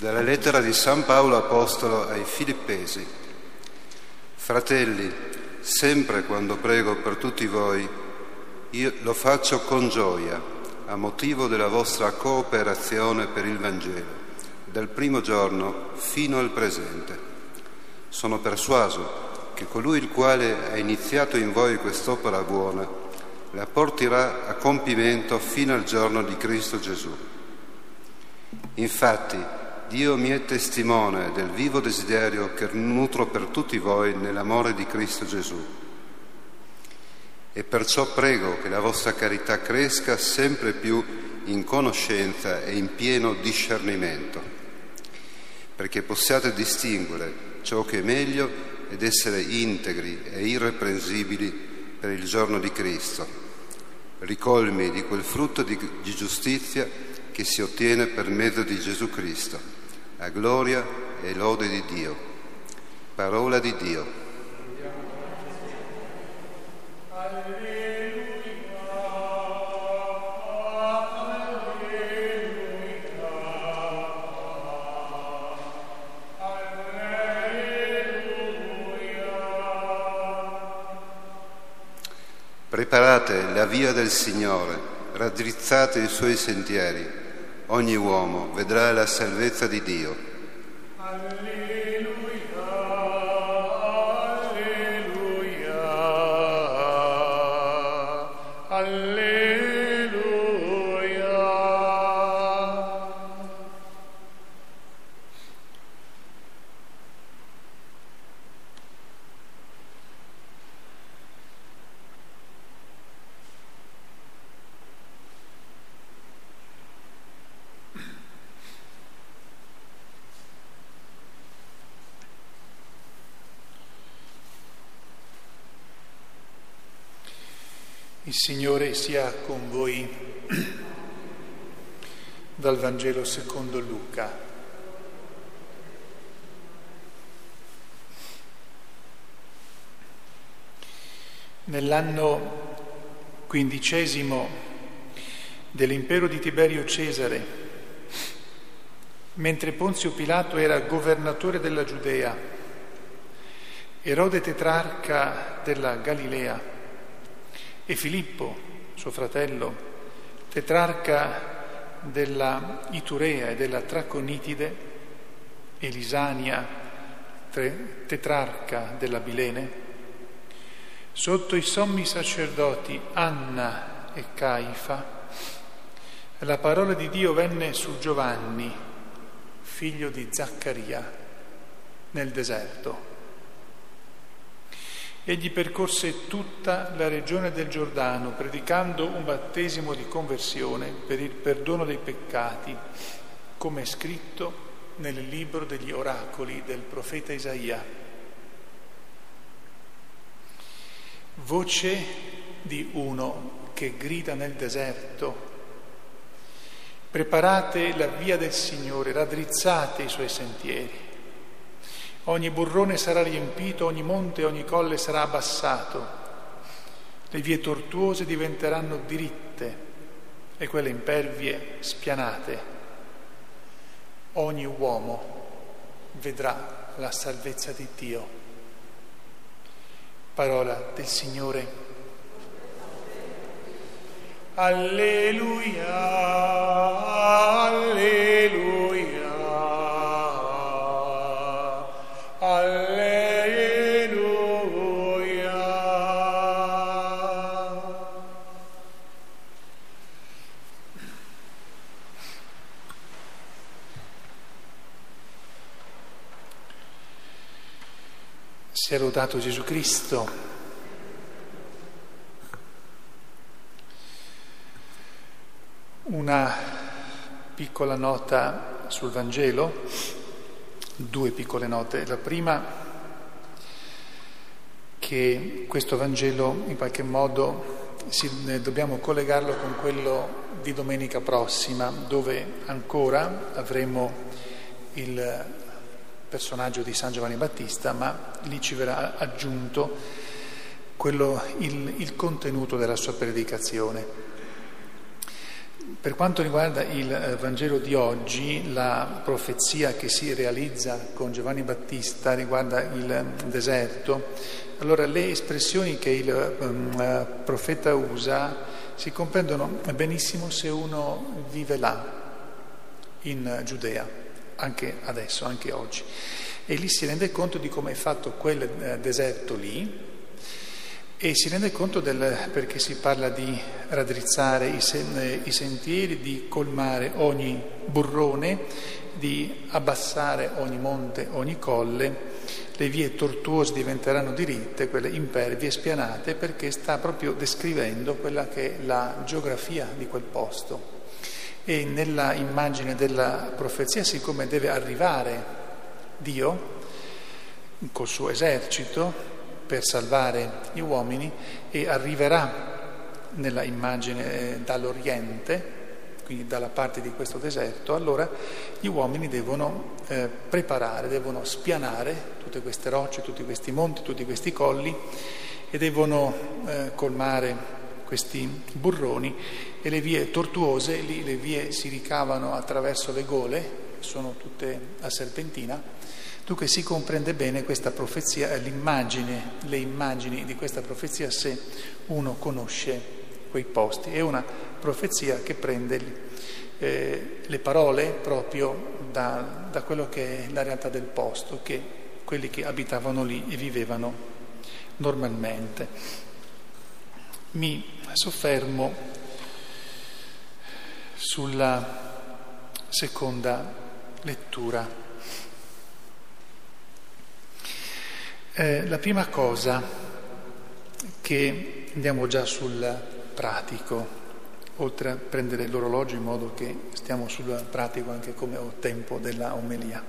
Dalla lettera di San Paolo Apostolo ai Filippesi. Fratelli, sempre quando prego per tutti voi, io lo faccio con gioia, a motivo della vostra cooperazione per il Vangelo, dal primo giorno fino al presente. Sono persuaso che colui il quale ha iniziato in voi quest'opera buona la porterà a compimento fino al giorno di Cristo Gesù. Infatti, Dio mi è testimone del vivo desiderio che nutro per tutti voi nell'amore di Cristo Gesù. E perciò prego che la vostra carità cresca sempre più in conoscenza e in pieno discernimento, perché possiate distinguere ciò che è meglio ed essere integri e irreprensibili per il giorno di Cristo, ricolmi di quel frutto di, giustizia che si ottiene per mezzo di Gesù Cristo a gloria e lode di Dio. Parola di Dio. Preparate la via del Signore, raddrizzate i suoi sentieri ogni uomo vedrà la salvezza di Dio. Alleluia, Il Signore sia con voi dal Vangelo secondo Luca. Nell'anno quindicesimo dell'impero di Tiberio Cesare, mentre Ponzio Pilato era governatore della Giudea, Erode tetrarca della Galilea, e Filippo, suo fratello, tetrarca della Iturea e della Traconitide, e Lisania, tetrarca della Bilene, sotto i sommi sacerdoti Anna e Caifa, la parola di Dio venne su Giovanni, figlio di Zaccaria, nel deserto. Egli percorse tutta la regione del Giordano, predicando un battesimo di conversione per il perdono dei peccati, come è scritto nel libro degli oracoli del profeta Isaia. Voce di uno che grida nel deserto, preparate la via del Signore, raddrizzate i suoi sentieri. Ogni burrone sarà riempito, ogni monte e ogni colle sarà abbassato. Le vie tortuose diventeranno diritte e quelle impervie spianate. Ogni uomo vedrà la salvezza di Dio. Parola del Signore. Alleluia, alleluia, Sia lodato Gesù Cristo. Una piccola nota sul Vangelo, due piccole note. La prima che questo Vangelo in qualche modo si- ne dobbiamo collegarlo con quello di domenica prossima, dove ancora avremo il personaggio di San Giovanni Battista, ma lì ci verrà aggiunto quello- il, il contenuto della sua predicazione. Per quanto riguarda il eh, Vangelo di oggi, la profezia che si realizza con Giovanni Battista riguarda il eh, deserto, allora le espressioni che il um, profeta usa si comprendono benissimo se uno vive là, in Giudea, anche adesso, anche oggi. E lì si rende conto di come è fatto quel deserto lì, e si rende conto del, perché si parla di raddrizzare i, sen, i, sentieri, di colmare ogni burrone, di abbassare ogni monte, ogni colle, le vie tortuose diventeranno diritte, quelle impervie, spianate, perché sta proprio descrivendo quella che è la geografia di quel posto. E nella immagine della profezia, siccome deve arrivare Dio col suo esercito, per salvare gli uomini e arriverà nella immagine eh, dall'Oriente, quindi dalla parte di questo deserto, allora gli uomini devono eh, preparare, devono spianare tutte queste rocce, tutti questi monti, tutti questi colli e devono eh, colmare questi burroni e le vie tortuose, lì le vie si ricavano attraverso le gole, sono tutte a serpentina, Dunque si comprende bene questa profezia, l'immagine, le immagini di questa profezia se uno conosce quei posti. È una profezia che prende eh, le parole proprio da, da quello che è la realtà del posto, che quelli che abitavano lì e vivevano normalmente. Mi soffermo sulla seconda lettura Eh, la prima cosa che andiamo già sul pratico, oltre a prendere l'orologio in modo che stiamo sul pratico anche come ho tempo della omelia.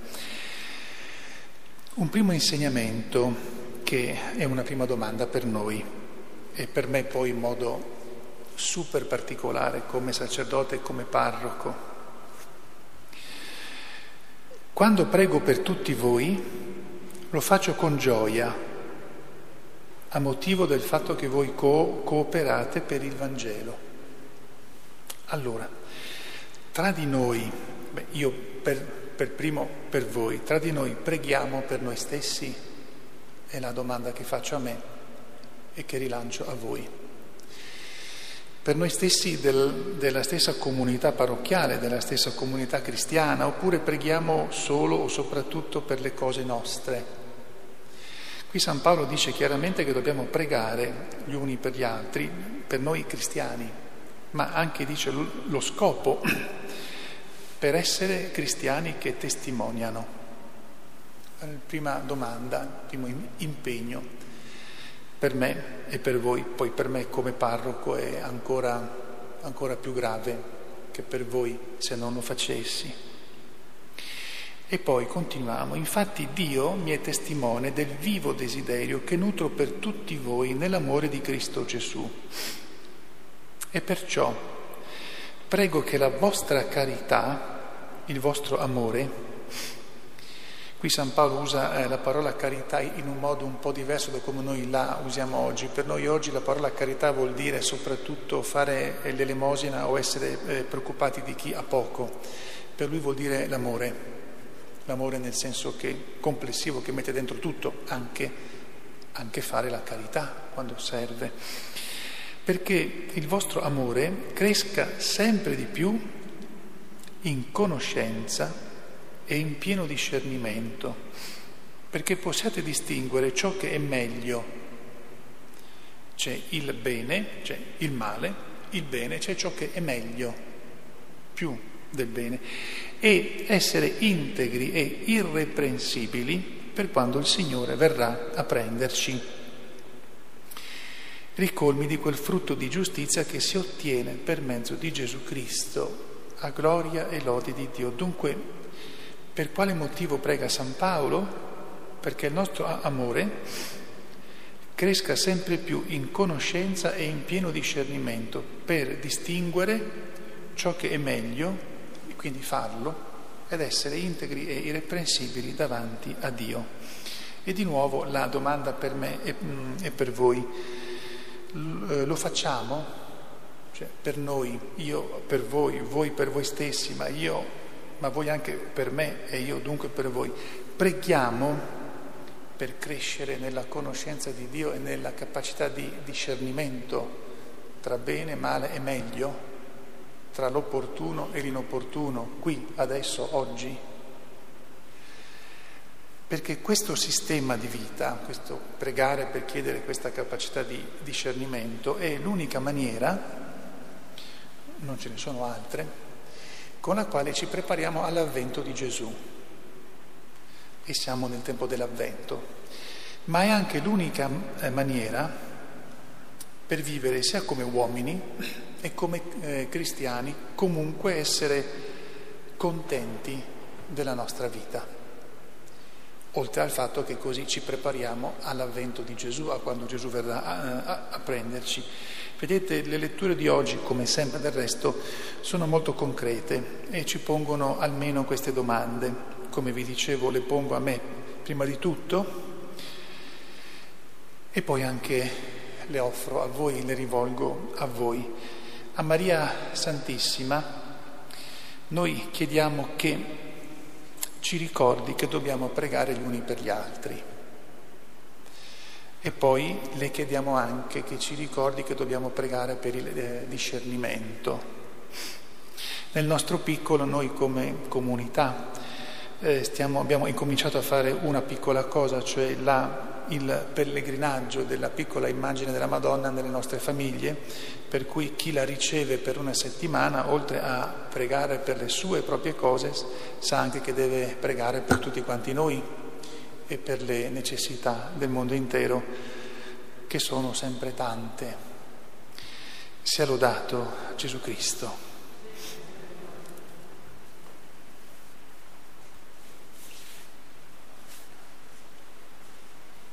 Un primo insegnamento che è una prima domanda per noi e per me poi in modo super particolare come sacerdote e come parroco. Quando prego per tutti voi, lo faccio con gioia, a motivo del fatto che voi co- cooperate per il Vangelo. Allora, tra di noi, beh, io per, per primo per voi, tra di noi preghiamo per noi stessi? È la domanda che faccio a me e che rilancio a voi. Per noi stessi del, della stessa comunità parrocchiale, della stessa comunità cristiana, oppure preghiamo solo o soprattutto per le cose nostre, Qui San Paolo dice chiaramente che dobbiamo pregare gli uni per gli altri, per noi cristiani, ma anche dice lo scopo per essere cristiani che testimoniano. Prima domanda, primo impegno per me e per voi, poi per me come parroco è ancora, ancora più grave che per voi se non lo facessi. E poi continuiamo, infatti Dio mi è testimone del vivo desiderio che nutro per tutti voi nell'amore di Cristo Gesù. E perciò prego che la vostra carità, il vostro amore, qui San Paolo usa eh, la parola carità in un modo un po' diverso da come noi la usiamo oggi. Per noi oggi la parola carità vuol dire soprattutto fare l'elemosina o essere eh, preoccupati di chi ha poco. Per lui vuol dire l'amore l'amore nel senso che complessivo, che mette dentro tutto, anche, anche fare la carità quando serve, perché il vostro amore cresca sempre di più in conoscenza e in pieno discernimento, perché possiate distinguere ciò che è meglio. C'è il bene, c'è il male, il bene, c'è ciò che è meglio, più del bene e essere integri e irreprensibili per quando il Signore verrà a prenderci. Ricolmi di quel frutto di giustizia che si ottiene per mezzo di Gesù Cristo, a gloria e lode di Dio. Dunque, per quale motivo prega San Paolo? Perché il nostro amore cresca sempre più in conoscenza e in pieno discernimento per distinguere ciò che è meglio quindi farlo ed essere integri e irreprensibili davanti a Dio. E di nuovo la domanda per me e, mm, per voi, eh, lo facciamo? Cioè per noi, io per voi, voi per voi stessi, ma io, ma voi anche per me e io dunque per voi. Preghiamo per crescere nella conoscenza di Dio e nella capacità di discernimento tra bene, male e meglio, tra l'opportuno e l'inopportuno, qui, adesso, oggi. Perché questo sistema di vita, questo pregare per chiedere questa capacità di discernimento, è l'unica maniera, non ce ne sono altre, con la quale ci prepariamo all'avvento di Gesù. E siamo nel tempo dell'avvento. Ma è anche l'unica eh, maniera per vivere sia come uomini e come eh, cristiani, comunque essere contenti della nostra vita. Oltre al fatto che così ci prepariamo all'avvento di Gesù, a quando Gesù verrà a, a, a prenderci. Vedete, le letture di oggi, come sempre del resto, sono molto concrete e ci pongono almeno queste domande. Come vi dicevo, le pongo a me prima di tutto e poi anche le offro a voi, le rivolgo a voi. A Maria Santissima noi chiediamo che ci ricordi che dobbiamo pregare gli uni per gli altri. E poi le chiediamo anche che ci ricordi che dobbiamo pregare per il eh, discernimento. Nel nostro piccolo noi come comunità eh, stiamo, abbiamo incominciato a fare una piccola cosa, cioè la il pellegrinaggio della piccola immagine della Madonna nelle nostre famiglie, per cui chi la riceve per una settimana, oltre a pregare per le sue proprie cose, sa anche che deve pregare per tutti quanti noi e per le necessità del mondo intero, che sono sempre tante. Sia lodato Gesù Cristo.